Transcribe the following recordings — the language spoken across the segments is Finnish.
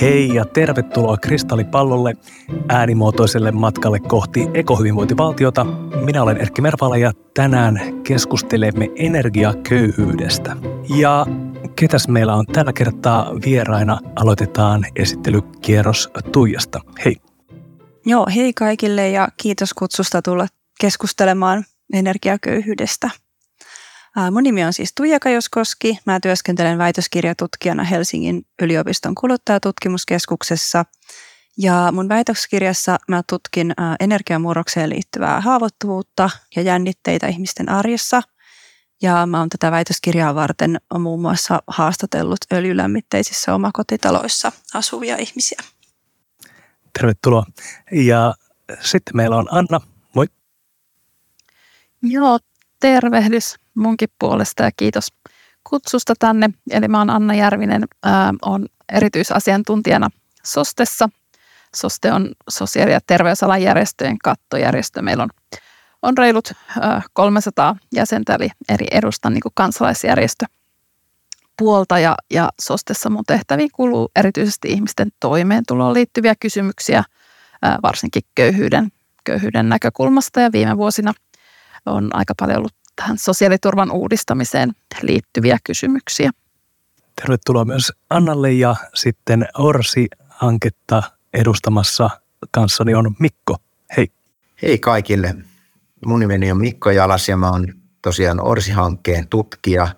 Hei ja tervetuloa Kristallipallolle äänimuotoiselle matkalle kohti ekohyvinvointivaltiota. Minä olen Erkki Mervala ja tänään keskustelemme energiaköyhyydestä. Ja ketäs meillä on tällä kertaa vieraina? Aloitetaan esittelykierros Tuijasta. Hei. Joo, hei kaikille ja kiitos kutsusta tulla keskustelemaan energiaköyhyydestä. Mun nimi on siis Tuija Kajoskoski. Mä työskentelen väitöskirjatutkijana Helsingin yliopiston kuluttajatutkimuskeskuksessa. Ja mun väitöskirjassa mä tutkin energiamurrokseen liittyvää haavoittuvuutta ja jännitteitä ihmisten arjessa. Ja mä oon tätä väitöskirjaa varten muun muassa haastatellut öljylämmitteisissä omakotitaloissa asuvia ihmisiä. Tervetuloa. Ja sitten meillä on Anna. Moi. Joo, tervehdys munkin puolesta ja kiitos kutsusta tänne. Eli mä oon Anna Järvinen, on erityisasiantuntijana SOSTessa. SOSTE on sosiaali- ja terveysalan järjestöjen kattojärjestö. Meillä on, on reilut ää, 300 jäsentä, eli eri edustan niin kansalaisjärjestö puolta ja, ja SOSTessa mun tehtäviin kuuluu erityisesti ihmisten toimeentuloon liittyviä kysymyksiä, ää, varsinkin köyhyyden, köyhyyden näkökulmasta ja viime vuosina on aika paljon ollut tähän sosiaaliturvan uudistamiseen liittyviä kysymyksiä. Tervetuloa myös Annalle ja sitten Orsi-hanketta edustamassa kanssani on Mikko. Hei. Hei kaikille. Mun nimeni on Mikko Jalas ja mä oon tosiaan Orsi-hankkeen tutkija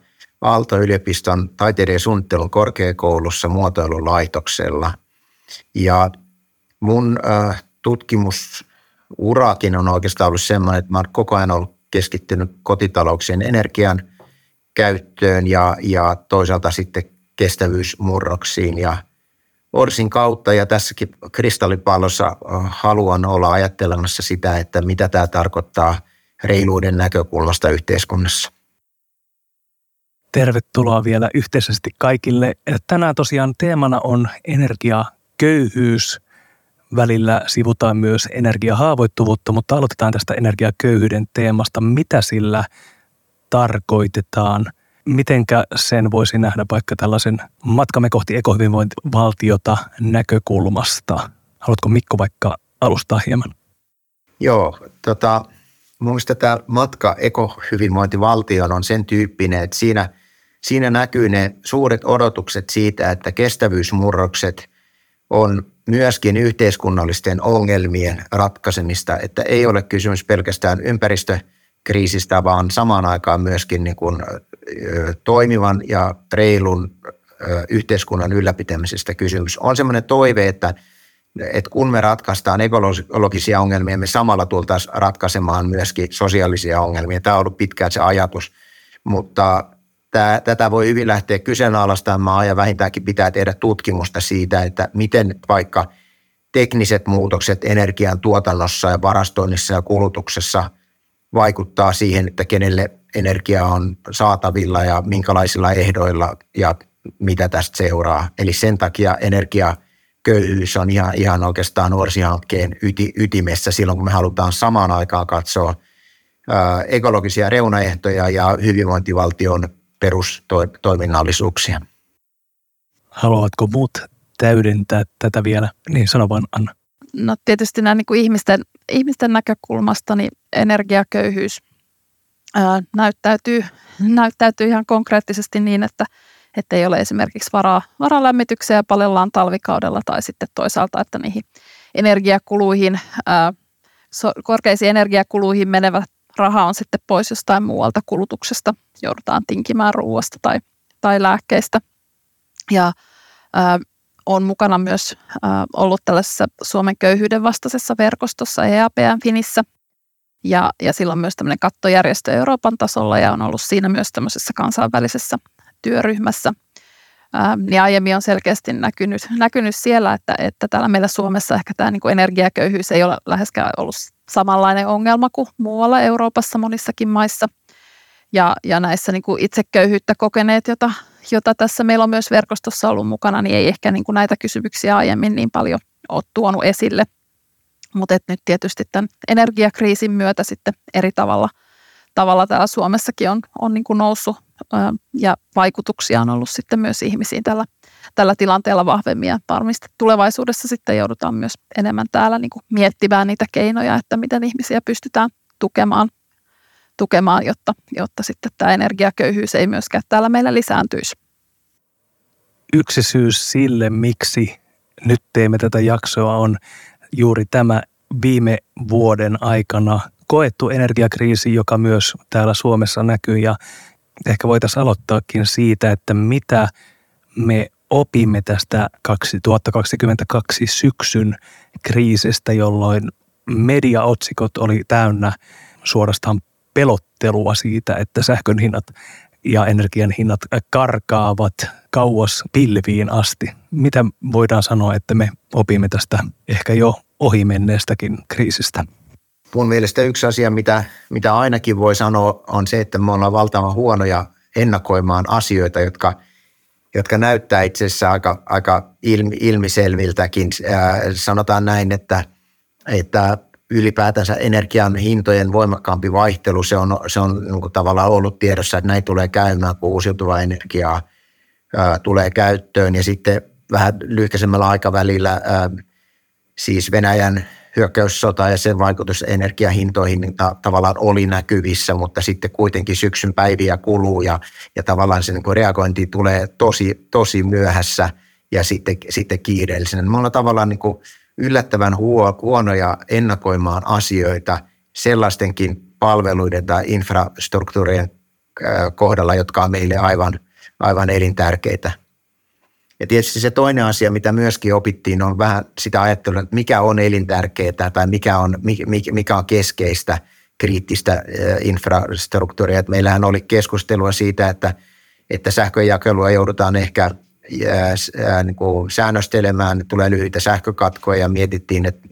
Aalto-yliopiston taiteiden ja suunnittelun korkeakoulussa muotoilulaitoksella. Ja mun äh, tutkimusurakin on oikeastaan ollut sellainen, että mä oon koko ajan ollut keskittynyt kotitalouksien energian käyttöön ja, ja toisaalta sitten kestävyysmurroksiin ja Orsin kautta ja tässäkin kristallipallossa haluan olla ajattelemassa sitä, että mitä tämä tarkoittaa reiluuden näkökulmasta yhteiskunnassa. Tervetuloa vielä yhteisesti kaikille. Tänään tosiaan teemana on energiaköyhyys – välillä sivutaan myös energiahaavoittuvuutta, mutta aloitetaan tästä energiaköyhyyden teemasta. Mitä sillä tarkoitetaan? Mitenkä sen voisi nähdä vaikka tällaisen matkamme kohti ekohyvinvointivaltiota näkökulmasta? Haluatko Mikko vaikka alustaa hieman? Joo, tota, mun mielestä tämä matka ekohyvinvointivaltioon on sen tyyppinen, että siinä, siinä näkyy ne suuret odotukset siitä, että kestävyysmurrokset on myöskin yhteiskunnallisten ongelmien ratkaisemista, että ei ole kysymys pelkästään ympäristökriisistä, vaan samaan aikaan myöskin niin kuin, toimivan ja reilun yhteiskunnan ylläpitämisestä kysymys. On sellainen toive, että, että kun me ratkaistaan ekologisia ongelmia, me samalla tultaisiin ratkaisemaan myöskin sosiaalisia ongelmia. Tämä on ollut pitkään se ajatus, mutta Tätä voi hyvin lähteä kyseenalaistamaan ja vähintäänkin pitää tehdä tutkimusta siitä, että miten vaikka tekniset muutokset energian tuotannossa ja varastoinnissa ja kulutuksessa vaikuttaa siihen, että kenelle energia on saatavilla ja minkälaisilla ehdoilla ja mitä tästä seuraa. Eli sen takia energiaköyhyys on ihan, ihan oikeastaan nuorsihankkeen yti, ytimessä silloin, kun me halutaan samaan aikaan katsoa ekologisia reunaehtoja ja hyvinvointivaltion perustoiminnallisuuksia. Haluatko muut täydentää tätä vielä? Niin sano vaan Anna. No tietysti näin niin kuin ihmisten, ihmisten näkökulmasta niin energiaköyhyys ää, näyttäytyy, näyttäytyy ihan konkreettisesti niin, että, että ei ole esimerkiksi varaa, varaa lämmitykseen ja palellaan talvikaudella tai sitten toisaalta, että niihin energiakuluihin, ää, so, korkeisiin energiakuluihin menevät raha on sitten pois jostain muualta kulutuksesta, joudutaan tinkimään ruoasta tai, tai lääkkeistä. Ja ää, on mukana myös ää, ollut tällaisessa Suomen köyhyyden vastaisessa verkostossa EAPN Finissä. Ja, ja sillä on myös tämmöinen kattojärjestö Euroopan tasolla ja on ollut siinä myös tämmöisessä kansainvälisessä työryhmässä. Ää, niin aiemmin on selkeästi näkynyt, näkynyt siellä, että, että täällä meillä Suomessa ehkä tämä niin kuin energiaköyhyys ei ole läheskään ollut samanlainen ongelma kuin muualla Euroopassa monissakin maissa. Ja, ja näissä niin kuin itseköyhyyttä kokeneet, jota, jota tässä meillä on myös verkostossa ollut mukana, niin ei ehkä niin kuin näitä kysymyksiä aiemmin niin paljon ole tuonut esille. Mutta nyt tietysti tämän energiakriisin myötä sitten eri tavalla, tavalla täällä Suomessakin on, on niin kuin noussut ja vaikutuksia on ollut sitten myös ihmisiin tällä, tällä tilanteella vahvemmin ja varmasti tulevaisuudessa sitten joudutaan myös enemmän täällä niin kuin miettimään niitä keinoja, että miten ihmisiä pystytään tukemaan, tukemaan jotta, jotta sitten tämä energiaköyhyys ei myöskään täällä meillä lisääntyisi. Yksi syy sille, miksi nyt teemme tätä jaksoa, on juuri tämä viime vuoden aikana koettu energiakriisi, joka myös täällä Suomessa näkyy ja ehkä voitaisiin aloittaakin siitä, että mitä me opimme tästä 2022 syksyn kriisistä, jolloin mediaotsikot oli täynnä suorastaan pelottelua siitä, että sähkön hinnat ja energian hinnat karkaavat kauas pilviin asti. Mitä voidaan sanoa, että me opimme tästä ehkä jo ohimenneestäkin kriisistä? Mun mielestä yksi asia, mitä, mitä ainakin voi sanoa, on se, että me ollaan valtavan huonoja ennakoimaan asioita, jotka, jotka näyttää itse asiassa aika, aika ilmi, ilmiselviltäkin. Äh, sanotaan näin, että, että ylipäätänsä energian hintojen voimakkaampi vaihtelu, se on, se on niin kuin tavallaan ollut tiedossa, että näin tulee käymään, kun uusiutuvaa energiaa ää, tulee käyttöön. Ja sitten vähän lyhkäisemmällä aikavälillä ää, siis Venäjän hyökkäyssota ja sen vaikutus energiahintoihin niin ta- tavallaan oli näkyvissä, mutta sitten kuitenkin syksyn päiviä kuluu ja, ja tavallaan se niin reagointi tulee tosi, tosi myöhässä ja sitten, sitten kiireellisenä. Me ollaan tavallaan niin kuin yllättävän huonoja ennakoimaan asioita sellaistenkin palveluiden tai infrastruktuurien kohdalla, jotka on meille aivan, aivan elintärkeitä. Ja tietysti se toinen asia, mitä myöskin opittiin, on vähän sitä ajattelua, että mikä on elintärkeää tai mikä on, mikä on keskeistä kriittistä infrastruktuuria. Että meillähän oli keskustelua siitä, että, että sähköjakelua joudutaan ehkä niin kuin säännöstelemään, tulee lyhyitä sähkökatkoja ja mietittiin, että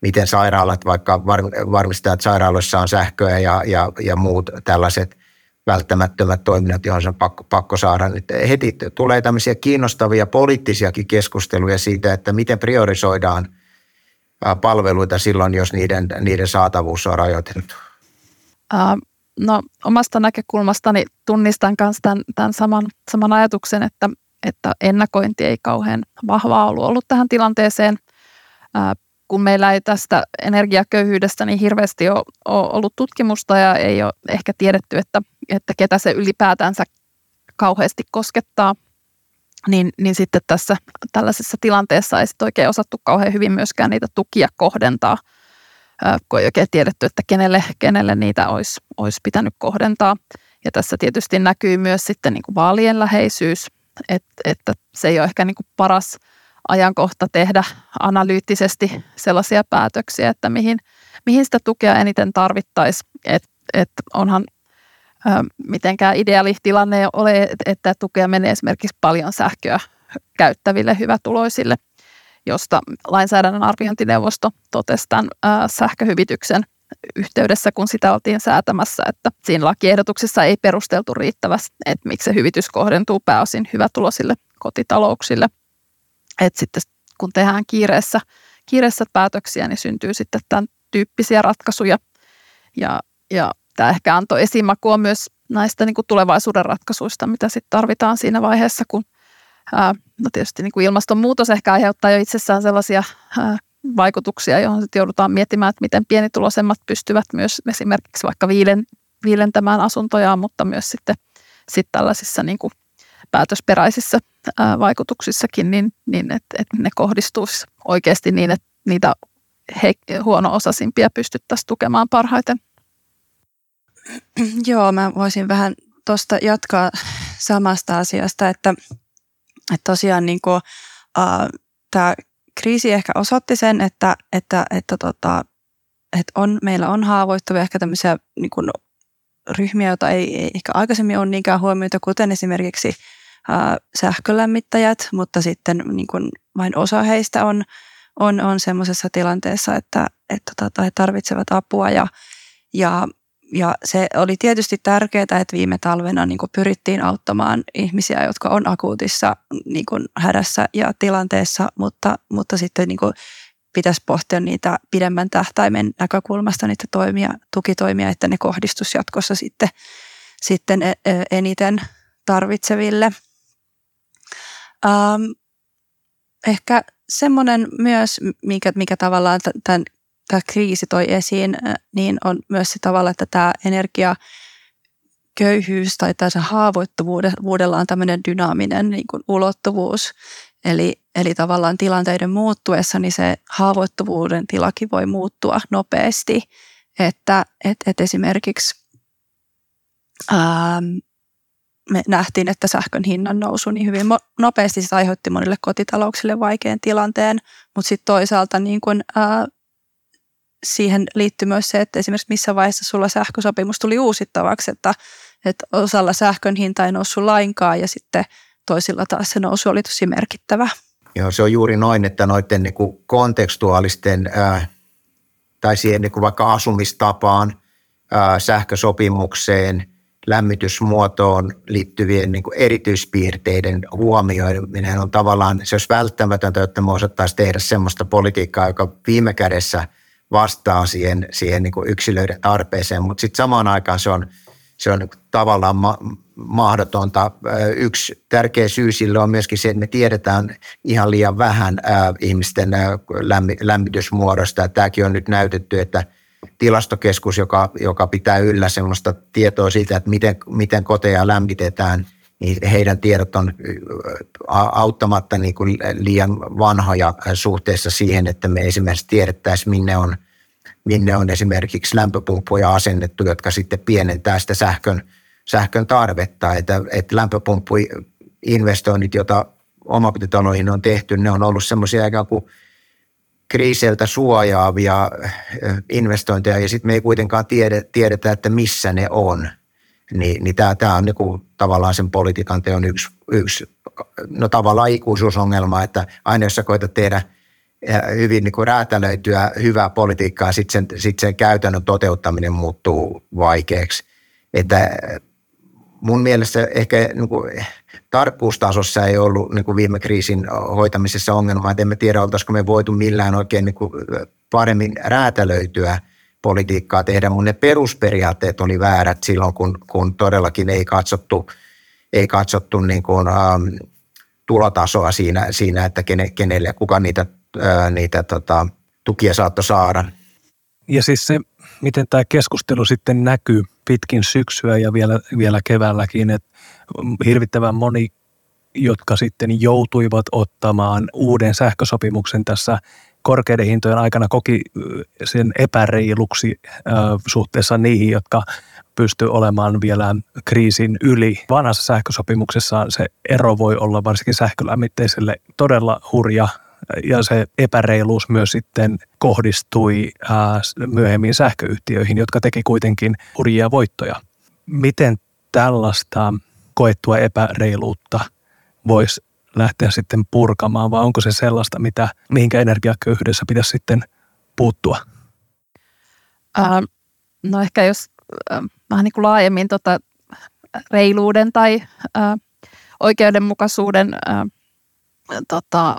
miten sairaalat vaikka varmistaa, että sairaaloissa on sähköä ja, ja, ja muut tällaiset välttämättömät toiminnat, joihin on pakko, pakko saada. Nyt heti tulee tämmöisiä kiinnostavia poliittisiakin keskusteluja siitä, että miten priorisoidaan palveluita silloin, jos niiden, niiden saatavuus on rajoitettu. No omasta näkökulmastani tunnistan myös tämän, tämän saman, saman ajatuksen, että että ennakointi ei kauhean vahvaa ollut, ollut tähän tilanteeseen. kun meillä ei tästä energiaköyhyydestä niin hirveästi ole, ole ollut tutkimusta ja ei ole ehkä tiedetty, että, että ketä se ylipäätänsä kauheasti koskettaa, niin, niin sitten tässä tällaisessa tilanteessa ei sitten oikein osattu kauhean hyvin myöskään niitä tukia kohdentaa, kun ei oikein tiedetty, että kenelle, kenelle niitä olisi, olisi pitänyt kohdentaa. Ja tässä tietysti näkyy myös sitten niin kuin vaalien läheisyys, et, että se ei ole ehkä niin kuin paras ajankohta tehdä analyyttisesti sellaisia päätöksiä, että mihin, mihin sitä tukea eniten tarvittaisiin. Et, et onhan mitenkään ideaali tilanne ole, että tukea menee esimerkiksi paljon sähköä käyttäville hyvätuloisille, josta lainsäädännön arviointineuvosto totesi tämän sähköhyvityksen yhteydessä, kun sitä oltiin säätämässä, että siinä lakiehdotuksessa ei perusteltu riittävästi, että miksi se hyvitys kohdentuu pääosin hyvätulosille kotitalouksille. Että sitten kun tehdään kiireessä, kiireessä päätöksiä, niin syntyy sitten tämän tyyppisiä ratkaisuja. Ja, ja tämä ehkä antoi esimakua myös näistä niin kuin tulevaisuuden ratkaisuista, mitä sitten tarvitaan siinä vaiheessa, kun ää, no tietysti niin kuin ilmastonmuutos ehkä aiheuttaa jo itsessään sellaisia ää, vaikutuksia, johon sitten joudutaan miettimään, että miten pienituloisemmat pystyvät myös esimerkiksi vaikka viilen, viilentämään asuntojaan, mutta myös sitten sit tällaisissa niin kuin päätösperäisissä ää, vaikutuksissakin, niin, niin että et ne kohdistuisi oikeasti niin, että niitä he, huono-osaisimpia pystyttäisiin tukemaan parhaiten. Joo, mä voisin vähän tuosta jatkaa samasta asiasta, että, että tosiaan niin kuin, äh, tämä kriisi ehkä osoitti sen, että, että, että, tota, että on, meillä on haavoittuvia ehkä tämmöisiä niin kuin, ryhmiä, joita ei, ei ehkä aikaisemmin ole niinkään huomioita, kuten esimerkiksi ää, sähkölämmittäjät, mutta sitten niin kuin, vain osa heistä on, on, on semmoisessa tilanteessa, että, että tota, he tarvitsevat apua ja, ja ja se oli tietysti tärkeää, että viime talvena niin pyrittiin auttamaan ihmisiä, jotka on akuutissa niin hädässä ja tilanteessa, mutta, mutta sitten niin pitäisi pohtia niitä pidemmän tähtäimen näkökulmasta niitä toimia, tukitoimia, että ne kohdistus jatkossa sitten, sitten e, e, eniten tarvitseville. Ähm, ehkä semmoinen myös, mikä, mikä tavallaan tämän, tämä kriisi toi esiin, niin on myös se tavalla, että tämä energia köyhyys tai tässä haavoittuvuudella on tämmöinen dynaaminen niin kuin ulottuvuus. Eli, eli tavallaan tilanteiden muuttuessa niin se haavoittuvuuden tilakin voi muuttua nopeasti. Että et, et esimerkiksi ähm, me nähtiin, että sähkön hinnan nousu niin hyvin nopeasti se aiheutti monille kotitalouksille vaikean tilanteen, mutta sitten toisaalta niin kun, ää, siihen liittyy myös se, että esimerkiksi missä vaiheessa sulla sähkösopimus tuli uusittavaksi, että, että osalla sähkön hinta ei noussut lainkaan ja sitten toisilla taas se nousu oli tosi merkittävä. Joo, se on juuri noin, että noiden niin kuin kontekstuaalisten ää, tai siihen niin kuin vaikka asumistapaan, ää, sähkösopimukseen – lämmitysmuotoon liittyvien niin kuin erityispiirteiden huomioiminen on tavallaan, se olisi välttämätöntä, että me osattaisiin tehdä sellaista politiikkaa, joka viime kädessä vastaa siihen, siihen niin kuin yksilöiden tarpeeseen, mutta sitten samaan aikaan se on, se on niin tavallaan ma- mahdotonta. Yksi tärkeä syy sille on myöskin se, että me tiedetään ihan liian vähän ihmisten lämmitysmuodosta. Tämäkin on nyt näytetty, että – tilastokeskus, joka, joka pitää yllä sellaista tietoa siitä, että miten, miten koteja lämmitetään, niin heidän tiedot on auttamatta niin kuin liian vanhoja suhteessa siihen, että me esimerkiksi tiedettäisiin, minne on, minne on esimerkiksi lämpöpumppuja asennettu, jotka sitten pienentää sitä sähkön, sähkön tarvetta. Että, että lämpöpumppuinvestoinnit, joita omakotitaloihin on tehty, ne on ollut semmoisia ikään kuin – kriiseiltä suojaavia investointeja ja sitten me ei kuitenkaan tiede, tiedetä, että missä ne on. Niin, niin tämä, tämä on niinku tavallaan sen politiikan teon yksi, yksi, no tavallaan ikuisuusongelma, että aina jos sä koetat tehdä hyvin niin kuin räätälöityä hyvää politiikkaa, sitten sen, sit sen käytännön toteuttaminen muuttuu vaikeaksi. Että mun mielestä ehkä niin kuin, tarkkuustasossa ei ollut niin kuin viime kriisin hoitamisessa ongelmaa, että emme tiedä, oltaisiko me voitu millään oikein niin kuin, paremmin räätälöityä politiikkaa tehdä, mutta ne perusperiaatteet oli väärät silloin, kun, kun todellakin ei katsottu, ei katsottu niin kuin, ähm, tulotasoa siinä, siinä, että kene, kenelle kuka niitä, äh, niitä tota, tukia saattoi saada. Ja siis se, miten tämä keskustelu sitten näkyy pitkin syksyä ja vielä, vielä keväälläkin, että hirvittävän moni, jotka sitten joutuivat ottamaan uuden sähkösopimuksen tässä korkeiden hintojen aikana koki sen epäreiluksi suhteessa niihin, jotka pystyy olemaan vielä kriisin yli. Vanhassa sähkösopimuksessa se ero voi olla varsinkin sähkölämmitteiselle todella hurja ja se epäreiluus myös sitten kohdistui myöhemmin sähköyhtiöihin, jotka teki kuitenkin hurjia voittoja. Miten tällaista koettua epäreiluutta voisi lähteä sitten purkamaan, vai onko se sellaista, mitä, mihinkä energiaköyhyydessä pitäisi sitten puuttua? Ää, no ehkä jos äh, vähän niin kuin laajemmin tota reiluuden tai äh, oikeudenmukaisuuden äh, tota,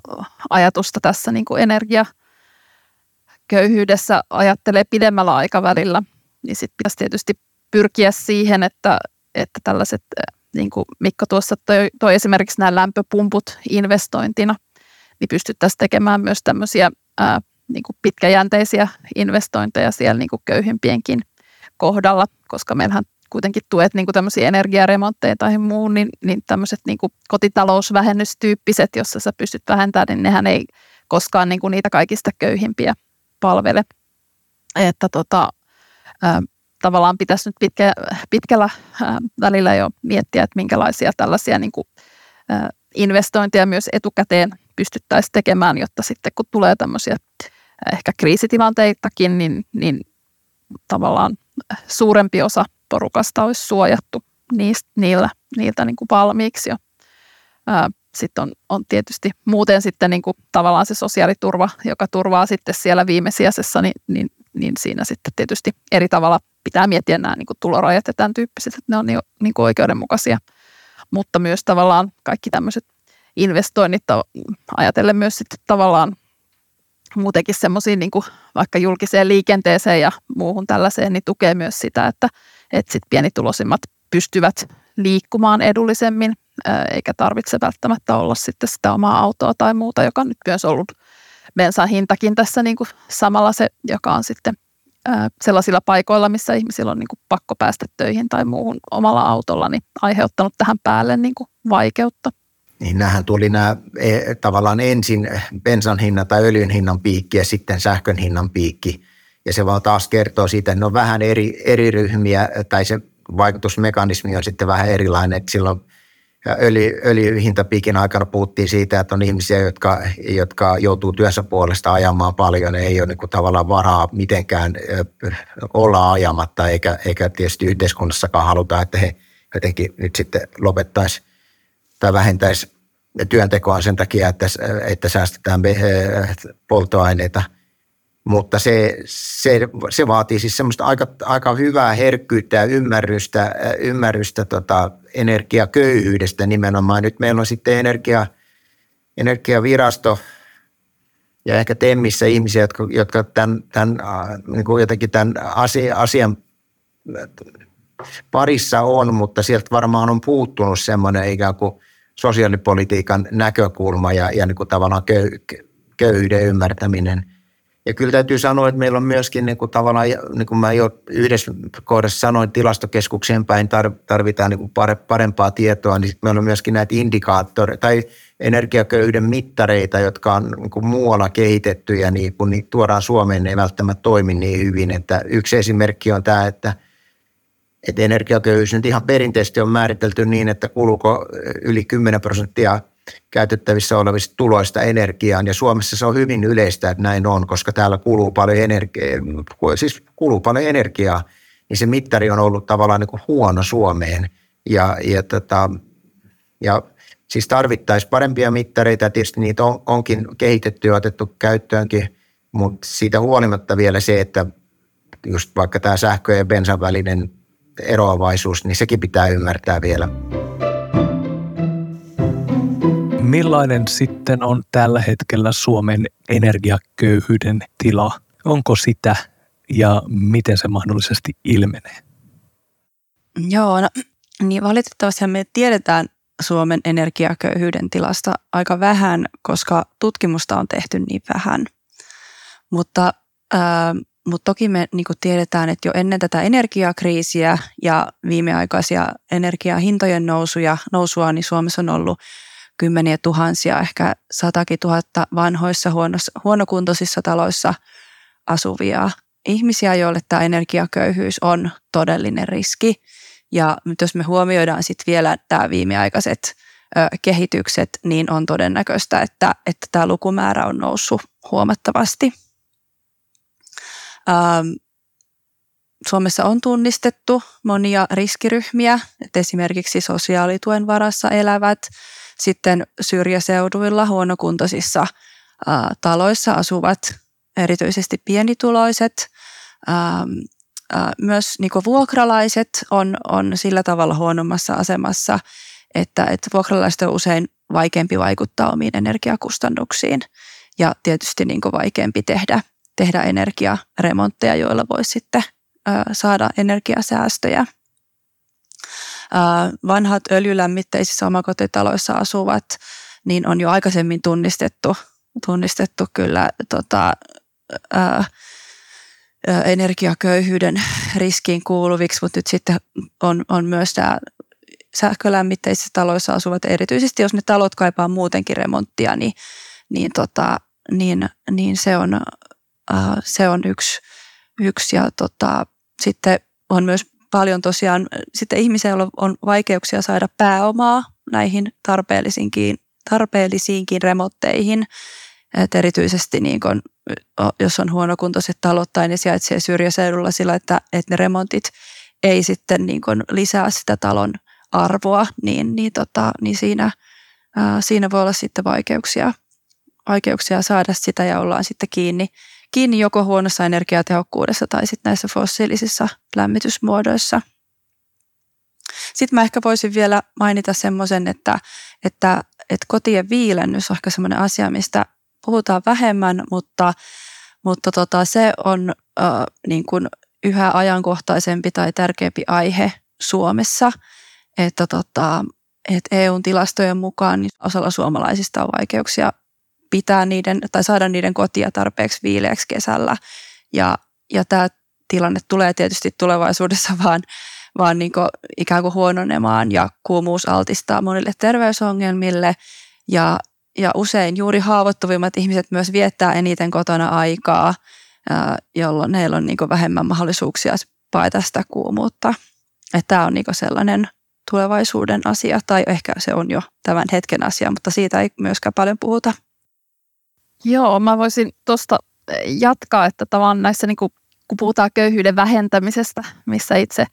ajatusta tässä niin kuin energiaköyhyydessä ajattelee pidemmällä aikavälillä, niin sitten pitäisi tietysti pyrkiä siihen, että, että tällaiset niin kuin Mikko tuossa toi, toi esimerkiksi nämä lämpöpumput investointina, niin pystyttäisiin tekemään myös tämmöisiä ää, niin kuin pitkäjänteisiä investointeja siellä niin kuin köyhimpienkin kohdalla, koska meillähän kuitenkin tuet niin kuin tämmöisiä energiaremontteja tai muun, niin, niin tämmöiset niin kuin kotitalousvähennystyyppiset, jossa sä pystyt vähentämään, niin nehän ei koskaan niin kuin niitä kaikista köyhimpiä palvele. Että tota, tavallaan pitäisi nyt pitkä, pitkällä välillä jo miettiä, että minkälaisia tällaisia niin kuin, investointeja myös etukäteen pystyttäisiin tekemään, jotta sitten kun tulee tämmöisiä ehkä kriisitilanteitakin, niin, niin tavallaan suurempi osa porukasta olisi suojattu niistä, niillä, niiltä niin kuin valmiiksi jo. Sitten on, on tietysti muuten sitten niin kuin tavallaan se sosiaaliturva, joka turvaa sitten siellä viimesijaisessa, niin, niin, niin siinä sitten tietysti eri tavalla pitää miettiä nämä niin kuin tulorajat ja tämän tyyppiset, että ne on niin, kuin oikeudenmukaisia. Mutta myös tavallaan kaikki tämmöiset investoinnit ajatellen myös sitten tavallaan muutenkin semmoisiin niin vaikka julkiseen liikenteeseen ja muuhun tällaiseen, niin tukee myös sitä, että, että sit pienituloisimmat pystyvät liikkumaan edullisemmin, eikä tarvitse välttämättä olla sitten sitä omaa autoa tai muuta, joka on nyt myös ollut bensan hintakin tässä niin kuin samalla se, joka on sitten sellaisilla paikoilla, missä ihmisillä on niin kuin pakko päästä töihin tai muuhun omalla autolla, niin aiheuttanut tähän päälle niin kuin vaikeutta. Niin nämähän tuli nämä e, tavallaan ensin bensan hinnan tai öljyn hinnan piikki ja sitten sähkön hinnan piikki. Ja se vaan taas kertoo siitä, että ne on vähän eri, eri ryhmiä tai se vaikutusmekanismi on sitten vähän erilainen. Että silloin ja öljy, öljyhintapiikin aikana puhuttiin siitä, että on ihmisiä, jotka, jotka joutuu työssä puolesta ajamaan paljon. Ei ole niin kuin tavallaan varaa mitenkään olla ajamatta, eikä, eikä tietysti yhteiskunnassakaan haluta, että he jotenkin nyt sitten lopettaisi tai vähentäisi työntekoa sen takia, että, että säästetään polttoaineita – mutta se, se, se vaatii siis semmoista aika, aika hyvää herkkyyttä ja ymmärrystä, ymmärrystä tota energiaköyhyydestä nimenomaan. Nyt meillä on sitten energia, energiavirasto ja ehkä TEMmissä ihmisiä, jotka, jotka tämän, tämän, niin kuin jotenkin tämän asia, asian parissa on, mutta sieltä varmaan on puuttunut semmoinen ikään kuin sosiaalipolitiikan näkökulma ja, ja niin kuin tavallaan köy, köyhyyden ymmärtäminen – ja kyllä täytyy sanoa, että meillä on myöskin niin kuin tavallaan, niin kuin mä jo yhdessä kohdassa sanoin, tilastokeskukseen päin tarvitaan niin kuin parempaa tietoa, niin meillä on myöskin näitä indikaattoreita tai energiaköyhyyden mittareita, jotka on niin kuin muualla kehitetty ja niin kun niitä tuodaan Suomeen, ne ei välttämättä toimi niin hyvin. Että yksi esimerkki on tämä, että, että energiaköyhyys nyt ihan perinteisesti on määritelty niin, että kuluuko yli 10 prosenttia – käytettävissä olevista tuloista energiaan. Ja Suomessa se on hyvin yleistä, että näin on, koska täällä kuluu paljon, energiaa, siis kuluu paljon energiaa, niin se mittari on ollut tavallaan niin kuin huono Suomeen. Ja, ja, tota, ja siis tarvittaisiin parempia mittareita, tietysti niitä on, onkin kehitetty ja otettu käyttöönkin, mutta siitä huolimatta vielä se, että just vaikka tämä sähkö- ja bensan välinen eroavaisuus, niin sekin pitää ymmärtää vielä. Millainen sitten on tällä hetkellä Suomen energiaköyhyyden tila? Onko sitä ja miten se mahdollisesti ilmenee? Joo, no, niin valitettavasti me tiedetään Suomen energiaköyhyyden tilasta aika vähän, koska tutkimusta on tehty niin vähän. Mutta, äh, mutta toki me niin tiedetään, että jo ennen tätä energiakriisiä ja viimeaikaisia energiahintojen nousuja, nousua, niin Suomessa on ollut kymmeniä tuhansia, ehkä satakin tuhatta vanhoissa huonossa, huonokuntoisissa taloissa asuvia ihmisiä, joille tämä energiaköyhyys on todellinen riski. Ja jos me huomioidaan sitten vielä tämä viimeaikaiset ö, kehitykset, niin on todennäköistä, että, että tämä lukumäärä on noussut huomattavasti. Ähm, Suomessa on tunnistettu monia riskiryhmiä, että esimerkiksi sosiaalituen varassa elävät, sitten syrjäseuduilla huonokuntoisissa ää, taloissa asuvat erityisesti pienituloiset. Ää, ää, myös niin vuokralaiset on, on sillä tavalla huonommassa asemassa, että, että vuokralaiset on usein vaikeampi vaikuttaa omiin energiakustannuksiin ja tietysti niin vaikeampi tehdä, tehdä energiaremontteja, joilla voisi sitten saada energiasäästöjä – vanhat öljylämmitteisissä omakotitaloissa asuvat, niin on jo aikaisemmin tunnistettu, tunnistettu kyllä tota, ää, energiaköyhyyden riskiin kuuluviksi, mutta nyt sitten on, on myös tämä sähkölämmitteisissä taloissa asuvat, erityisesti jos ne talot kaipaa muutenkin remonttia, niin, niin, tota, niin, niin se, on, äh, se on yksi, yksi ja tota, sitten on myös paljon tosiaan sitten ihmisillä on vaikeuksia saada pääomaa näihin tarpeellisiinkin, tarpeellisiinkin remontteihin. Et erityisesti niin kun, jos on huonokuntoiset talot tai ne sijaitsee syrjäseudulla sillä, että, että ne remontit ei sitten niin kun lisää sitä talon arvoa, niin, niin, tota, niin siinä, ää, siinä voi olla sitten vaikeuksia, vaikeuksia saada sitä ja ollaan sitten kiinni kiinni joko huonossa energiatehokkuudessa tai sitten näissä fossiilisissa lämmitysmuodoissa. Sitten mä ehkä voisin vielä mainita semmoisen, että, että, että kotien viilennys on ehkä semmoinen asia, mistä puhutaan vähemmän, mutta, mutta tota, se on äh, niin kuin yhä ajankohtaisempi tai tärkeämpi aihe Suomessa. että, tota, että EUn tilastojen mukaan niin osalla suomalaisista on vaikeuksia pitää niiden tai saada niiden kotia tarpeeksi viileäksi kesällä. Ja, ja tämä tilanne tulee tietysti tulevaisuudessa vaan, vaan niin ikään kuin huononemaan ja kuumuus altistaa monille terveysongelmille ja, ja usein juuri haavoittuvimmat ihmiset myös viettää eniten kotona aikaa, jolloin heillä on niin vähemmän mahdollisuuksia paeta sitä kuumuutta. Että tämä on niin sellainen tulevaisuuden asia, tai ehkä se on jo tämän hetken asia, mutta siitä ei myöskään paljon puhuta. Joo, mä voisin tuosta jatkaa, että tavallaan näissä, niin kuin, kun puhutaan köyhyyden vähentämisestä, missä itse,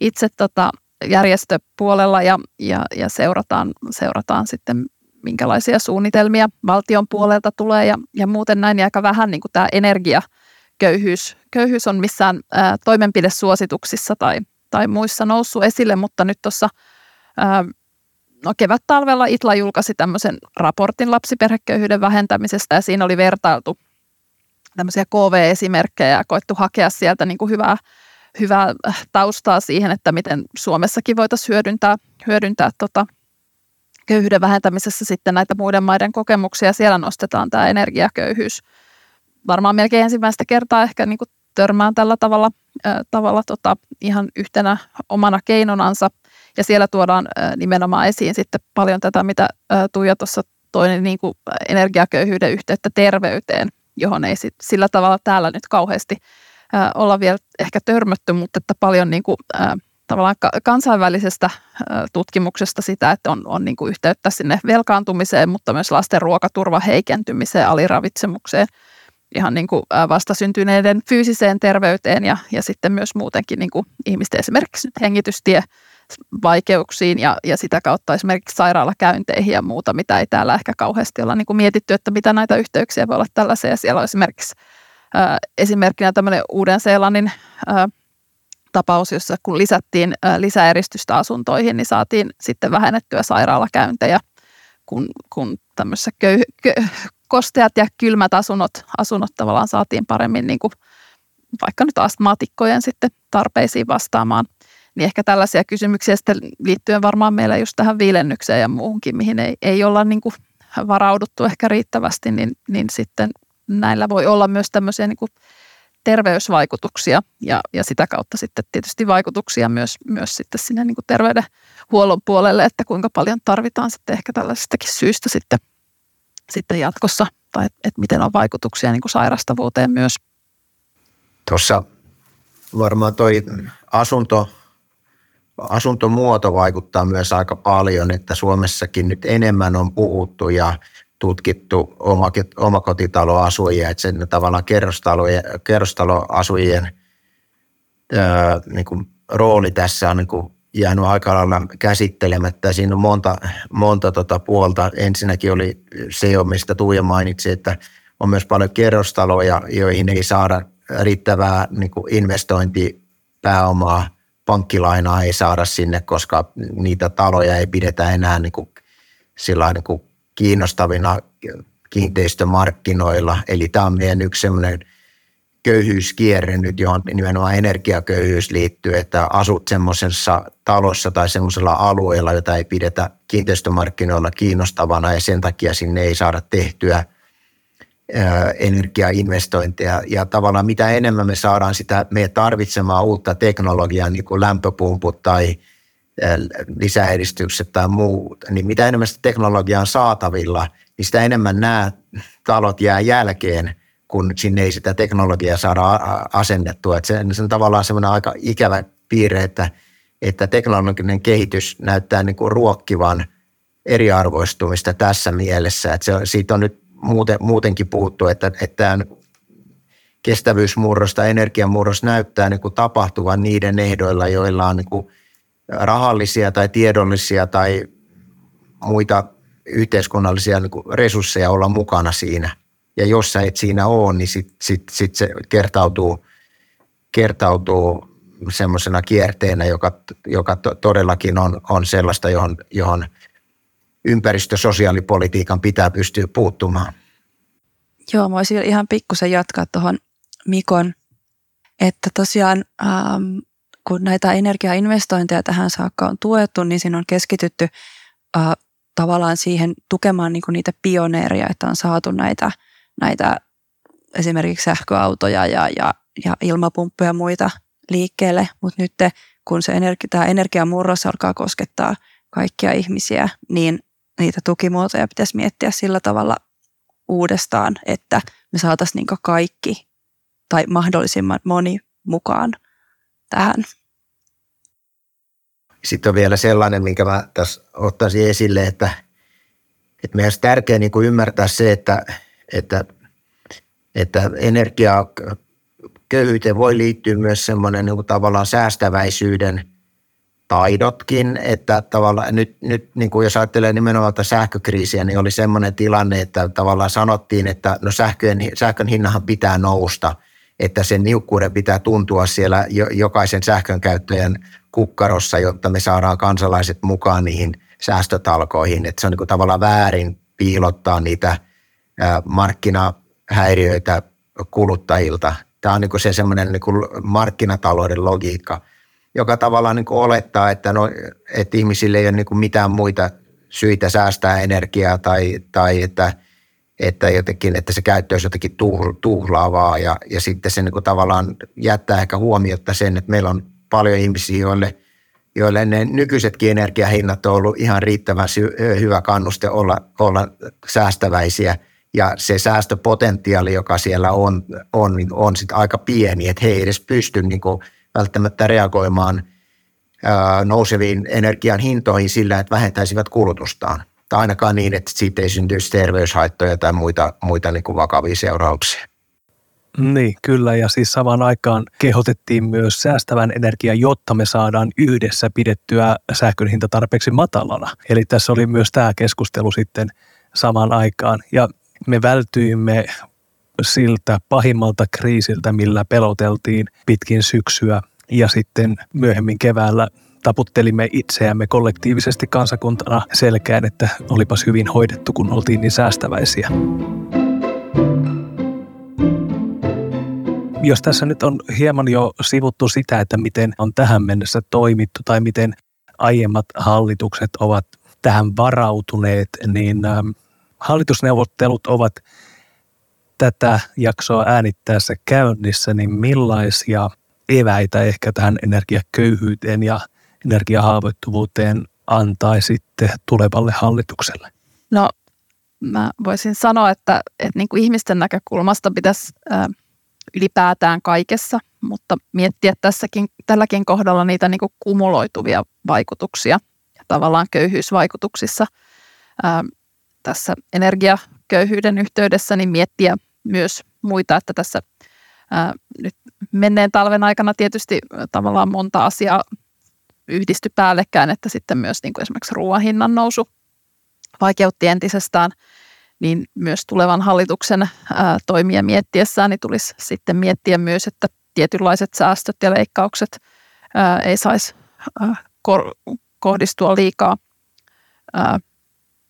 itse tota, järjestöpuolella ja, ja, ja seurataan, seurataan sitten minkälaisia suunnitelmia valtion puolelta tulee ja, ja muuten näin, niin aika vähän niin tämä energiaköyhyys köyhyys on missään ää, toimenpidesuosituksissa tai, tai muissa noussut esille, mutta nyt tuossa no kevät-talvella ITLA julkaisi tämmöisen raportin lapsiperheköyhyyden vähentämisestä ja siinä oli vertailtu tämmöisiä KV-esimerkkejä ja koettu hakea sieltä niin kuin hyvää, hyvää taustaa siihen, että miten Suomessakin voitaisiin hyödyntää, hyödyntää tota, köyhyyden vähentämisessä sitten näitä muiden maiden kokemuksia. Siellä nostetaan tämä energiaköyhyys varmaan melkein ensimmäistä kertaa ehkä niin kuin törmään tällä tavalla, äh, tavalla tota, ihan yhtenä omana keinonansa. Ja siellä tuodaan nimenomaan esiin sitten paljon tätä, mitä Tuija tuossa toinen niin kuin energiaköyhyyden yhteyttä terveyteen, johon ei sit, sillä tavalla täällä nyt kauheasti olla vielä ehkä törmätty, mutta että paljon niin kuin, tavallaan kansainvälisestä tutkimuksesta sitä, että on, on niin kuin yhteyttä sinne velkaantumiseen, mutta myös lasten ruokaturva heikentymiseen, aliravitsemukseen, ihan niin kuin vastasyntyneiden fyysiseen terveyteen ja, ja sitten myös muutenkin niin kuin ihmisten esimerkiksi hengitystie vaikeuksiin ja, ja sitä kautta esimerkiksi sairaalakäynteihin ja muuta, mitä ei täällä ehkä kauheasti olla niin kuin mietitty, että mitä näitä yhteyksiä voi olla tällaisia. Ja siellä on esimerkiksi ää, esimerkkinä tämmöinen Uuden-Seelannin ää, tapaus, jossa kun lisättiin ää, lisäeristystä asuntoihin, niin saatiin sitten vähennettyä sairaalakäyntejä, kun, kun tämmöisessä köy, kö, kosteat ja kylmät asunnot, asunnot tavallaan saatiin paremmin niin kuin vaikka nyt astmaatikkojen sitten tarpeisiin vastaamaan. Niin ehkä tällaisia kysymyksiä sitten liittyen varmaan meillä just tähän viilennykseen ja muuhunkin, mihin ei, ei olla niin kuin varauduttu ehkä riittävästi, niin, niin sitten näillä voi olla myös tämmöisiä niin kuin terveysvaikutuksia ja, ja sitä kautta sitten tietysti vaikutuksia myös, myös sitten sinne niin kuin terveydenhuollon puolelle, että kuinka paljon tarvitaan sitten ehkä tällaisistakin syistä sitten – sitten jatkossa, tai että et miten on vaikutuksia niin kuin sairastavuuteen myös. Tuossa varmaan toi asunto, asuntomuoto vaikuttaa myös aika paljon, että Suomessakin nyt enemmän on puhuttu ja tutkittu omakotitaloasujia, että sen tavallaan kerrostaloasujien ää, niin kuin rooli tässä on niin kuin jäänyt aika lailla käsittelemättä. Siinä on monta, monta tota puolta. Ensinnäkin oli se, mistä Tuija mainitsi, että on myös paljon kerrostaloja, joihin ei saada riittävää niin kuin investointipääomaa, pankkilainaa ei saada sinne, koska niitä taloja ei pidetä enää niin kuin, sillä niin kuin kiinnostavina kiinteistömarkkinoilla. Eli tämä on meidän yksi sellainen – köyhyyskierre nyt, johon nimenomaan energiaköyhyys liittyy, että asut semmoisessa talossa tai semmoisella alueella, jota ei pidetä kiinteistömarkkinoilla kiinnostavana ja sen takia sinne ei saada tehtyä energiainvestointeja ja tavallaan mitä enemmän me saadaan sitä me tarvitsemaa uutta teknologiaa, niin kuin lämpöpumput tai lisäedistykset tai muut, niin mitä enemmän sitä teknologiaa on saatavilla, niin sitä enemmän nämä talot jää jälkeen – kun sinne ei sitä teknologiaa saada asennettua. Se on tavallaan semmoinen aika ikävä piirre, että, että teknologinen kehitys näyttää niin kuin ruokkivan eriarvoistumista tässä mielessä. Että se, siitä on nyt muuten, muutenkin puhuttu, että, että kestävyysmurros tai energiamurros näyttää niin kuin tapahtuvan niiden ehdoilla, joilla on niin kuin rahallisia tai tiedollisia tai muita yhteiskunnallisia niin kuin resursseja olla mukana siinä – ja jos sä et siinä ole, niin sitten sit, sit se kertautuu, kertautuu semmoisena kierteenä, joka, joka to, todellakin on, on sellaista, johon, johon ympäristösosiaalipolitiikan pitää pystyä puuttumaan. Joo, mä voisin ihan pikkusen jatkaa tuohon Mikon, että tosiaan ähm, kun näitä energiainvestointeja tähän saakka on tuettu, niin siinä on keskitytty äh, tavallaan siihen tukemaan niin niitä pioneereja, että on saatu näitä, näitä esimerkiksi sähköautoja ja, ja, ja ilmapumppuja ja muita liikkeelle, mutta nyt kun se energi, tämä energiamurros alkaa koskettaa kaikkia ihmisiä, niin niitä tukimuotoja pitäisi miettiä sillä tavalla uudestaan, että me saataisiin niin kaikki tai mahdollisimman moni mukaan tähän. Sitten on vielä sellainen, minkä mä tässä ottaisin esille, että, että meidän olisi tärkeää niin kuin ymmärtää se, että, että, että energia köyhyyteen voi liittyä myös semmoinen niin tavallaan säästäväisyyden taidotkin, että tavallaan nyt, nyt niin kuin jos ajattelee nimenomaan sähkökriisiä, niin oli semmoinen tilanne, että tavallaan sanottiin, että no sähkön, sähkön hinnahan pitää nousta, että sen niukkuuden pitää tuntua siellä jokaisen sähkön käyttäjän kukkarossa, jotta me saadaan kansalaiset mukaan niihin säästötalkoihin, että se on niin kuin tavallaan väärin piilottaa niitä markkinahäiriöitä kuluttajilta. Tämä on niin kuin se semmoinen niin kuin markkinatalouden logiikka, joka tavallaan niin olettaa, että, no, että ihmisille ei ole niin mitään muita syitä säästää energiaa tai, tai että, että, jotenkin, että se käyttö olisi jotenkin tuhlaavaa ja, ja sitten se niin tavallaan jättää ehkä huomiota sen, että meillä on paljon ihmisiä, joille, joille ne nykyisetkin energiahinnat on ollut ihan riittävän sy- hyvä kannuste olla, olla säästäväisiä. Ja se säästöpotentiaali, joka siellä on, on, on sit aika pieni, että he ei edes pysty niin kuin välttämättä reagoimaan nouseviin energian hintoihin sillä, että vähentäisivät kulutustaan. Tai ainakaan niin, että siitä ei syntyisi terveyshaittoja tai muita, muita niin kuin vakavia seurauksia. Niin, kyllä. Ja siis samaan aikaan kehotettiin myös säästävän energiaa, jotta me saadaan yhdessä pidettyä sähkön hinta tarpeeksi matalana. Eli tässä oli myös tämä keskustelu sitten samaan aikaan. Ja me vältyimme siltä pahimmalta kriisiltä, millä peloteltiin pitkin syksyä ja sitten myöhemmin keväällä taputtelimme itseämme kollektiivisesti kansakuntana selkään, että olipas hyvin hoidettu, kun oltiin niin säästäväisiä. jos tässä nyt on hieman jo sivuttu sitä, että miten on tähän mennessä toimittu tai miten aiemmat hallitukset ovat tähän varautuneet, niin ähm, hallitusneuvottelut ovat tätä jaksoa äänittäessä käynnissä, niin millaisia eväitä ehkä tähän energiaköyhyyteen ja energiahaavoittuvuuteen antaisitte tulevalle hallitukselle? No mä voisin sanoa, että, että niin kuin ihmisten näkökulmasta pitäisi äh, ylipäätään kaikessa, mutta miettiä tässäkin, tälläkin kohdalla niitä niin kuin kumuloituvia vaikutuksia ja tavallaan köyhyysvaikutuksissa. Ää, tässä energiaköyhyyden yhteydessä niin miettiä myös muita, että tässä ää, nyt menneen talven aikana tietysti tavallaan monta asiaa yhdisty päällekkäin, että sitten myös niin kuin esimerkiksi ruoan hinnan nousu vaikeutti entisestään – niin myös tulevan hallituksen ää, toimia miettiessään niin tulisi sitten miettiä myös, että tietynlaiset säästöt ja leikkaukset ää, ei saisi kohdistua liikaa, ää,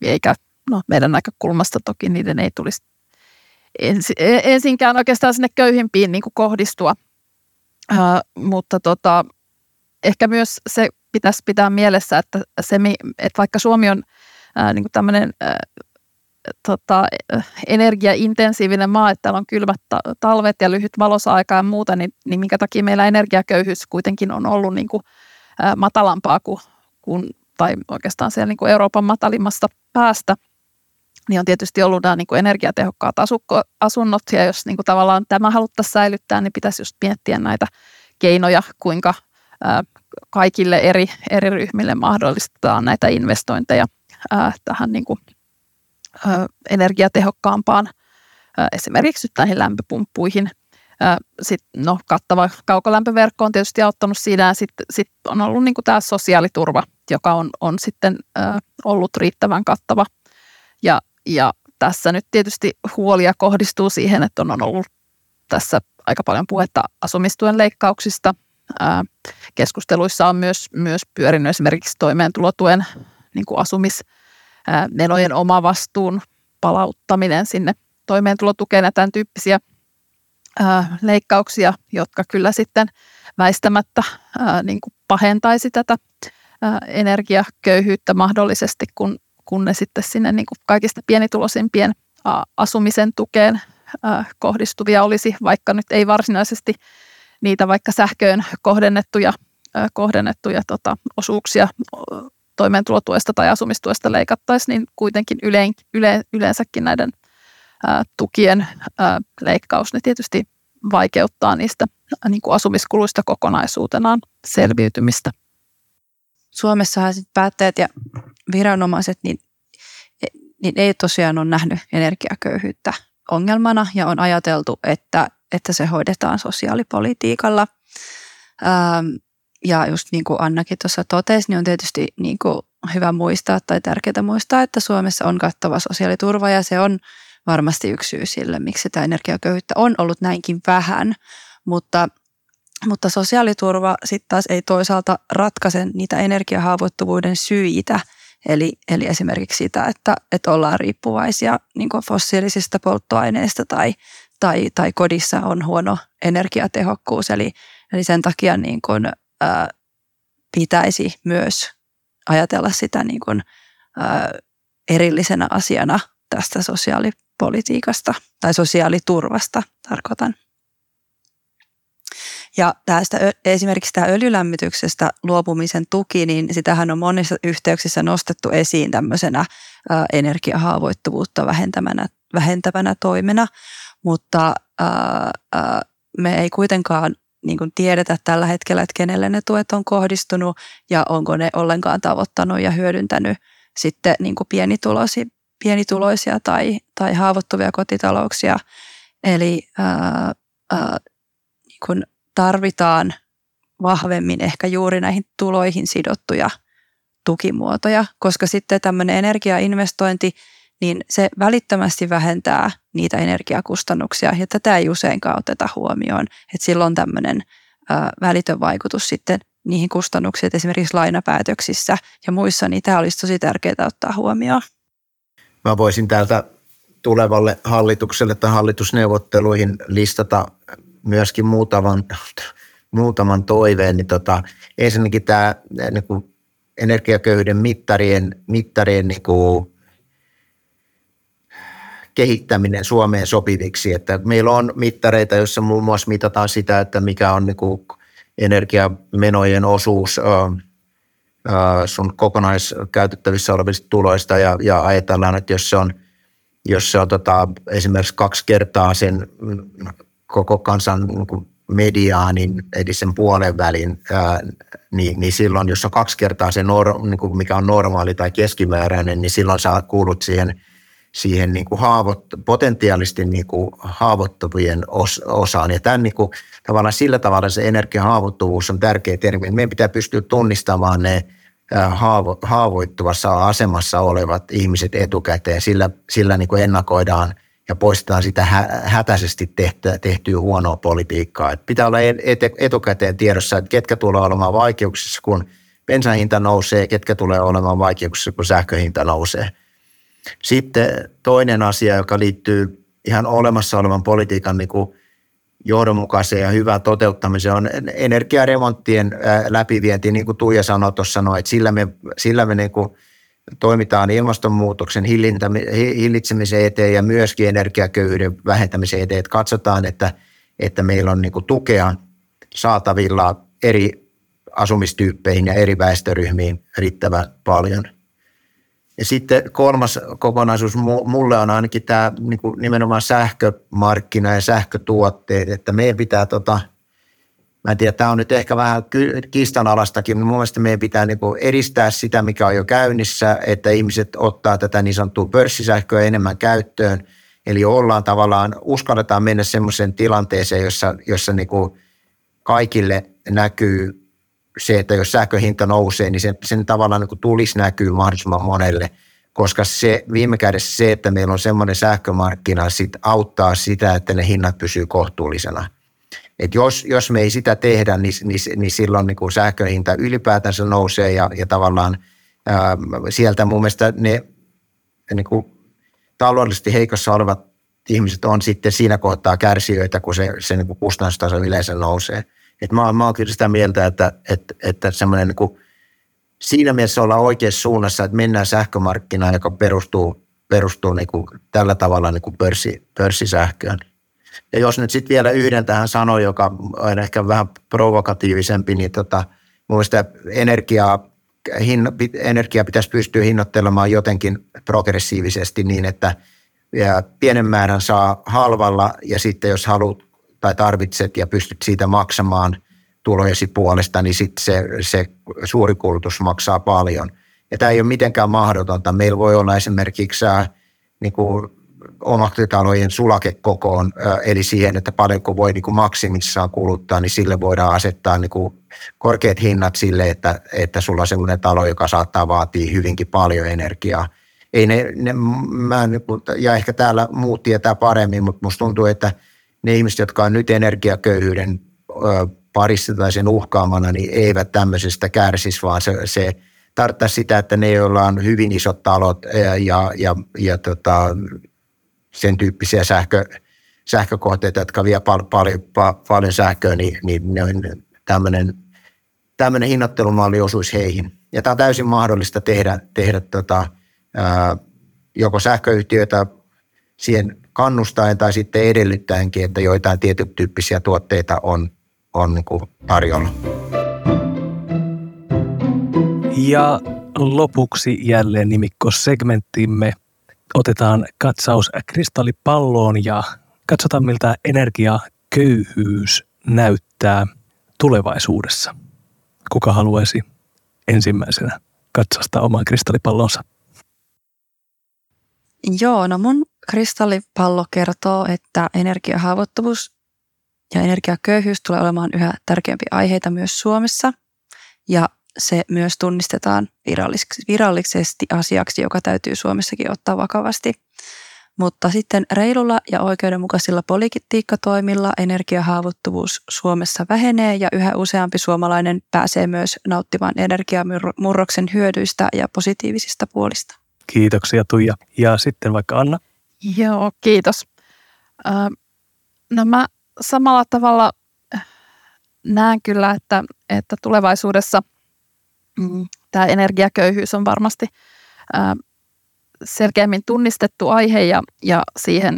eikä no, meidän näkökulmasta toki niiden ei tulisi ensi, e, ensinkään oikeastaan sinne köyhimpiin niin kuin kohdistua, ää, mutta tota, ehkä myös se pitäisi pitää mielessä, että, se, että vaikka Suomi on ää, niin kuin tämmöinen ää, tota, energiaintensiivinen maa, että täällä on kylmät talvet ja lyhyt valosa-aika ja muuta, niin, niin minkä takia meillä energiaköyhyys kuitenkin on ollut niin kuin, ä, matalampaa kuin, kuin, tai oikeastaan siellä niin kuin Euroopan matalimmasta päästä, niin on tietysti ollut nämä niin kuin energiatehokkaat asukko, asunnot, ja jos niin kuin tavallaan tämä haluttaisiin säilyttää, niin pitäisi just miettiä näitä keinoja, kuinka kaikille eri, eri ryhmille mahdollistetaan näitä investointeja tähän niin kuin energiatehokkaampaan esimerkiksi näihin lämpöpumppuihin. Sitten no, kattava kaukolämpöverkko on tietysti auttanut siinä sitten sit on ollut niin kuin tämä sosiaaliturva, joka on, on sitten ollut riittävän kattava. Ja, ja tässä nyt tietysti huolia kohdistuu siihen, että on ollut tässä aika paljon puhetta asumistuen leikkauksista. Keskusteluissa on myös, myös pyörinyt esimerkiksi toimeentulotuen niin kuin asumis- menojen omavastuun palauttaminen sinne toimeentulotukeen ja tämän tyyppisiä leikkauksia, jotka kyllä sitten väistämättä niin kuin pahentaisi tätä energiaköyhyyttä mahdollisesti, kun, kun ne sitten sinne niin kuin kaikista pienituloisimpien asumisen tukeen kohdistuvia olisi, vaikka nyt ei varsinaisesti niitä vaikka sähköön kohdennettuja, kohdennettuja tota, osuuksia toimeentulotuesta tai asumistuesta leikattaisiin, niin kuitenkin yle, yle, yleensäkin näiden ää, tukien ää, leikkaus ne tietysti vaikeuttaa niistä niin kuin asumiskuluista kokonaisuutenaan selviytymistä. Suomessahan sit päättäjät ja viranomaiset niin, niin ei tosiaan ole nähnyt energiaköyhyyttä ongelmana ja on ajateltu, että, että se hoidetaan sosiaalipolitiikalla. Ähm, ja just niin kuin Annakin tuossa totesi, niin on tietysti niin kuin hyvä muistaa tai tärkeää muistaa, että Suomessa on kattava sosiaaliturva ja se on varmasti yksi syy sille, miksi sitä energiaköyhyyttä on ollut näinkin vähän. Mutta, mutta sosiaaliturva sitten taas ei toisaalta ratkaise niitä energiahaavoittuvuuden syitä, Eli, eli esimerkiksi sitä, että, että ollaan riippuvaisia niin fossiilisista polttoaineista tai, tai, tai kodissa on huono energiatehokkuus. Eli, eli sen takia niin kuin, ää, pitäisi myös ajatella sitä niin kuin, ää, erillisenä asiana tästä sosiaalipolitiikasta tai sosiaaliturvasta tarkoitan. Ja tästä, esimerkiksi tämä öljylämmityksestä luopumisen tuki, niin sitähän on monissa yhteyksissä nostettu esiin tämmöisenä energiahaavoittuvuutta vähentävänä, vähentävänä toimena, mutta ää, ää, me ei kuitenkaan niin kuin tiedetä tällä hetkellä, että kenelle ne tuet on kohdistunut ja onko ne ollenkaan tavoittanut ja hyödyntänyt sitten niin kuin pienituloisia, pienituloisia tai, tai haavoittuvia kotitalouksia. Eli ää, ää, niin kuin tarvitaan vahvemmin ehkä juuri näihin tuloihin sidottuja tukimuotoja, koska sitten tämmöinen energiainvestointi, niin se välittömästi vähentää niitä energiakustannuksia ja tätä ei useinkaan oteta huomioon. Että silloin tämmöinen välitön vaikutus sitten niihin kustannuksiin, että esimerkiksi lainapäätöksissä ja muissa, niin tämä olisi tosi tärkeää ottaa huomioon. Mä voisin täältä tulevalle hallitukselle tai hallitusneuvotteluihin listata myöskin muutaman, muutaman toiveen, niin tota, ensinnäkin tämä niin kuin energiaköyhyyden mittarien, mittarien niin kuin kehittäminen Suomeen sopiviksi. Että meillä on mittareita, joissa muun muassa mitataan sitä, että mikä on niin kuin energiamenojen osuus sun kokonaiskäytettävissä olevista tuloista ja, ja ajatellaan, että jos se on, jos se on tota, esimerkiksi kaksi kertaa sen koko kansan niin mediaanin, eli sen puolen välin, ää, niin, niin silloin, jos on kaksi kertaa se, nor, niin kuin mikä on normaali tai keskimääräinen, niin silloin sä kuulut siihen, siihen niin kuin haavoit, potentiaalisesti niin kuin haavoittuvien os, osaan. Ja tämän niin kuin, tavallaan sillä tavalla se energiahaavoittuvuus on tärkeä termi. Meidän pitää pystyä tunnistamaan ne haavo, haavoittuvassa asemassa olevat ihmiset etukäteen. Sillä, sillä niin kuin ennakoidaan – ja poistetaan sitä hätäisesti tehtyä, tehtyä huonoa politiikkaa. Et pitää olla etukäteen tiedossa, että ketkä tulee olemaan vaikeuksissa, kun bensan hinta nousee, ketkä tulee olemaan vaikeuksissa, kun sähköhinta nousee. Sitten toinen asia, joka liittyy ihan olemassa olevan politiikan niin kuin johdonmukaiseen ja hyvään toteuttamiseen, on energiaremonttien läpivienti, niin kuin Tuija sanoi tuossa, että sillä me, sillä me niin kuin – toimitaan ilmastonmuutoksen hillitsemisen eteen ja myöskin energiaköyhyyden vähentämisen eteen. Että katsotaan, että, että meillä on niin tukea saatavilla eri asumistyyppeihin ja eri väestöryhmiin riittävän paljon. Ja sitten kolmas kokonaisuus mulle on ainakin tämä niin nimenomaan sähkömarkkina ja sähkötuotteet, että meidän pitää tota – Mä en tiedä, tämä on nyt ehkä vähän kiistanalastakin, mutta mun mielestä meidän pitää niin edistää sitä, mikä on jo käynnissä, että ihmiset ottaa tätä niin sanottua pörssisähköä enemmän käyttöön. Eli ollaan tavallaan, uskalletaan mennä semmoiseen tilanteeseen, jossa, jossa niin kaikille näkyy se, että jos sähköhinta nousee, niin sen, sen tavallaan niin tulisi näkyy mahdollisimman monelle, koska se viime kädessä se, että meillä on semmoinen sähkömarkkina, sit auttaa sitä, että ne hinnat pysyy kohtuullisena. Et jos, jos me ei sitä tehdä, niin, niin, niin silloin niin kuin sähkön hinta ylipäätänsä nousee ja, ja tavallaan ää, sieltä mun mielestä ne niin kuin taloudellisesti heikossa olevat ihmiset on sitten siinä kohtaa kärsijöitä, kun se, se niin kuin kustannustaso yleensä nousee. Et mä, mä oon kyllä sitä mieltä, että, että, että semmoinen niin siinä mielessä ollaan oikeassa suunnassa, että mennään sähkömarkkinaan, joka perustuu, perustuu niin kuin tällä tavalla niin kuin pörssi, pörssisähköön. Ja jos nyt sitten vielä yhden tähän sanoin, joka on ehkä vähän provokatiivisempi, niin tota, mun mielestä energiaa, hin, energia pitäisi pystyä hinnoittelemaan jotenkin progressiivisesti niin, että pienen määrän saa halvalla ja sitten jos haluat tai tarvitset ja pystyt siitä maksamaan tulojesi puolesta, niin sitten se, se suuri kulutus maksaa paljon. Ja tämä ei ole mitenkään mahdotonta. Meillä voi olla esimerkiksi niin kuin omakotitalojen sulakekokoon, eli siihen, että paljonko voi niin kuin maksimissaan kuluttaa, niin sille voidaan asettaa niin kuin korkeat hinnat sille, että, että sulla on sellainen talo, joka saattaa vaatia hyvinkin paljon energiaa. Ei ne, ne mä, ja ehkä täällä muut tietää paremmin, mutta musta tuntuu, että ne ihmiset, jotka on nyt energiaköyhyyden parissa tai sen uhkaamana, niin eivät tämmöisestä kärsisi, vaan se, se tarkoittaa sitä, että ne, joilla on hyvin isot talot ja, ja, ja, ja tota, sen tyyppisiä sähkö, sähkökohteita, jotka vie pal- pal- pal- paljon sähköä, niin, niin tämmöinen, tämmöinen hinnoittelumalli osuisi heihin. Ja tämä on täysin mahdollista tehdä, tehdä tota, ää, joko sähköyhtiöitä siihen kannustaen tai sitten edellyttäenkin, että joitain tietyn tyyppisiä tuotteita on, on niin tarjolla. Ja lopuksi jälleen nimikko segmenttimme – otetaan katsaus kristallipalloon ja katsotaan miltä energiaköyhyys näyttää tulevaisuudessa. Kuka haluaisi ensimmäisenä katsastaa oman kristallipallonsa? Joo, no mun kristallipallo kertoo, että energiahaavoittuvuus ja energiaköyhyys tulee olemaan yhä tärkeämpi aiheita myös Suomessa. Ja se myös tunnistetaan virallisesti asiaksi, joka täytyy Suomessakin ottaa vakavasti. Mutta sitten reilulla ja oikeudenmukaisilla politiikkatoimilla energiahaavoittuvuus Suomessa vähenee ja yhä useampi suomalainen pääsee myös nauttimaan energiamurroksen hyödyistä ja positiivisista puolista. Kiitoksia Tuija. Ja sitten vaikka Anna. Joo, kiitos. No mä samalla tavalla näen kyllä, että, että tulevaisuudessa – tämä energiaköyhyys on varmasti selkeämmin tunnistettu aihe ja, ja siihen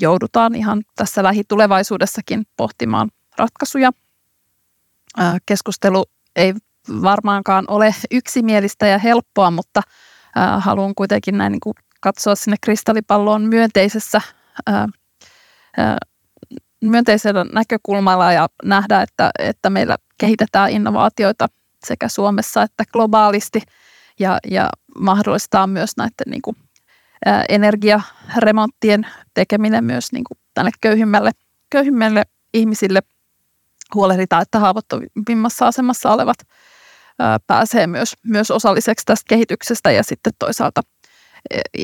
joudutaan ihan tässä lähitulevaisuudessakin pohtimaan ratkaisuja. Keskustelu ei varmaankaan ole yksimielistä ja helppoa, mutta haluan kuitenkin näin niin kuin katsoa sinne kristallipalloon myönteisessä myönteisellä näkökulmalla ja nähdä, että, että meillä kehitetään innovaatioita sekä Suomessa että globaalisti ja, ja mahdollistaa myös näiden niin kuin, ä, energiaremonttien tekeminen myös niin kuin tänne köyhimmälle, köyhimmälle ihmisille. Huolehditaan, että haavoittuvimmassa asemassa olevat ä, pääsee myös, myös osalliseksi tästä kehityksestä ja sitten toisaalta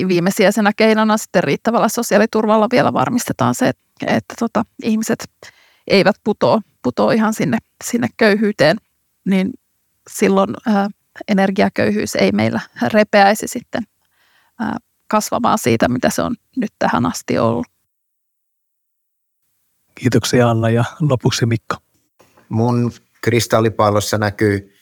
viimesijaisena keinona sitten riittävällä sosiaaliturvalla vielä varmistetaan se, että, että tota, ihmiset eivät putoa, putoa ihan sinne, sinne köyhyyteen, niin silloin ää, energiaköyhyys ei meillä repeäisi sitten ää, kasvamaan siitä, mitä se on nyt tähän asti ollut. Kiitoksia Anna ja lopuksi Mikko. Mun kristallipallossa näkyy,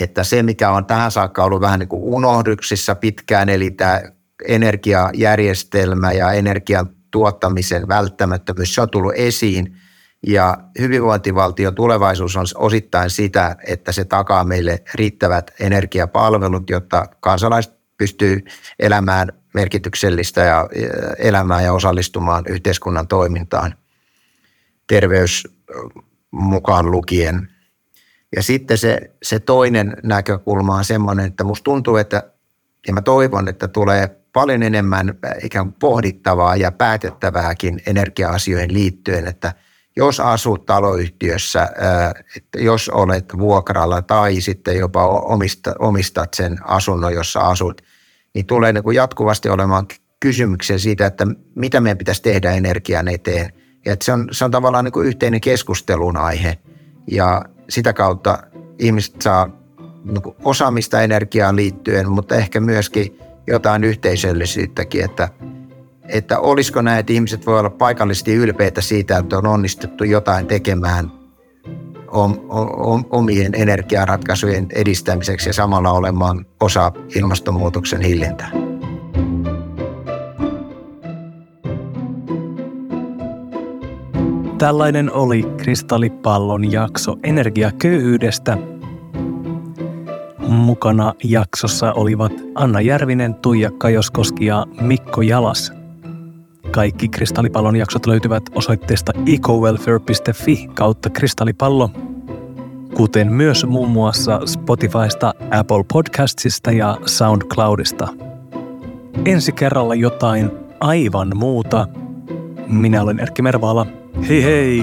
että se mikä on tähän saakka ollut vähän niin kuin unohduksissa pitkään, eli tämä energiajärjestelmä ja energian tuottamisen välttämättömyys, se on tullut esiin – ja hyvinvointivaltion tulevaisuus on osittain sitä, että se takaa meille riittävät energiapalvelut, jotta kansalaiset pystyy elämään merkityksellistä ja elämään ja osallistumaan yhteiskunnan toimintaan, terveys mukaan lukien. Ja sitten se, se toinen näkökulma on semmoinen, että musta tuntuu, että ja mä toivon, että tulee paljon enemmän ikään kuin pohdittavaa ja päätettävääkin energia-asioihin liittyen, että – jos asut taloyhtiössä, että jos olet vuokralla tai sitten jopa omistat sen asunnon, jossa asut, niin tulee niin jatkuvasti olemaan kysymyksiä siitä, että mitä meidän pitäisi tehdä energian eteen. Ja että se, on, se on tavallaan niin kuin yhteinen keskustelun aihe ja sitä kautta ihmiset saa niin osaamista energiaan liittyen, mutta ehkä myöskin jotain yhteisöllisyyttäkin, että että olisiko näin, että ihmiset voi olla paikallisesti ylpeitä siitä, että on onnistuttu jotain tekemään omien energiaratkaisujen edistämiseksi ja samalla olemaan osa ilmastonmuutoksen hillintää. Tällainen oli Kristallipallon jakso energiaköyhyydestä. Mukana jaksossa olivat Anna Järvinen, Tuija Kajoskoski ja Mikko Jalas. Kaikki Kristallipallon jaksot löytyvät osoitteesta ecowelfare.fi kautta kristallipallo, kuten myös muun muassa Spotifysta, Apple Podcastsista ja SoundCloudista. Ensi kerralla jotain aivan muuta. Minä olen Erkki Mervaala. Hei hei!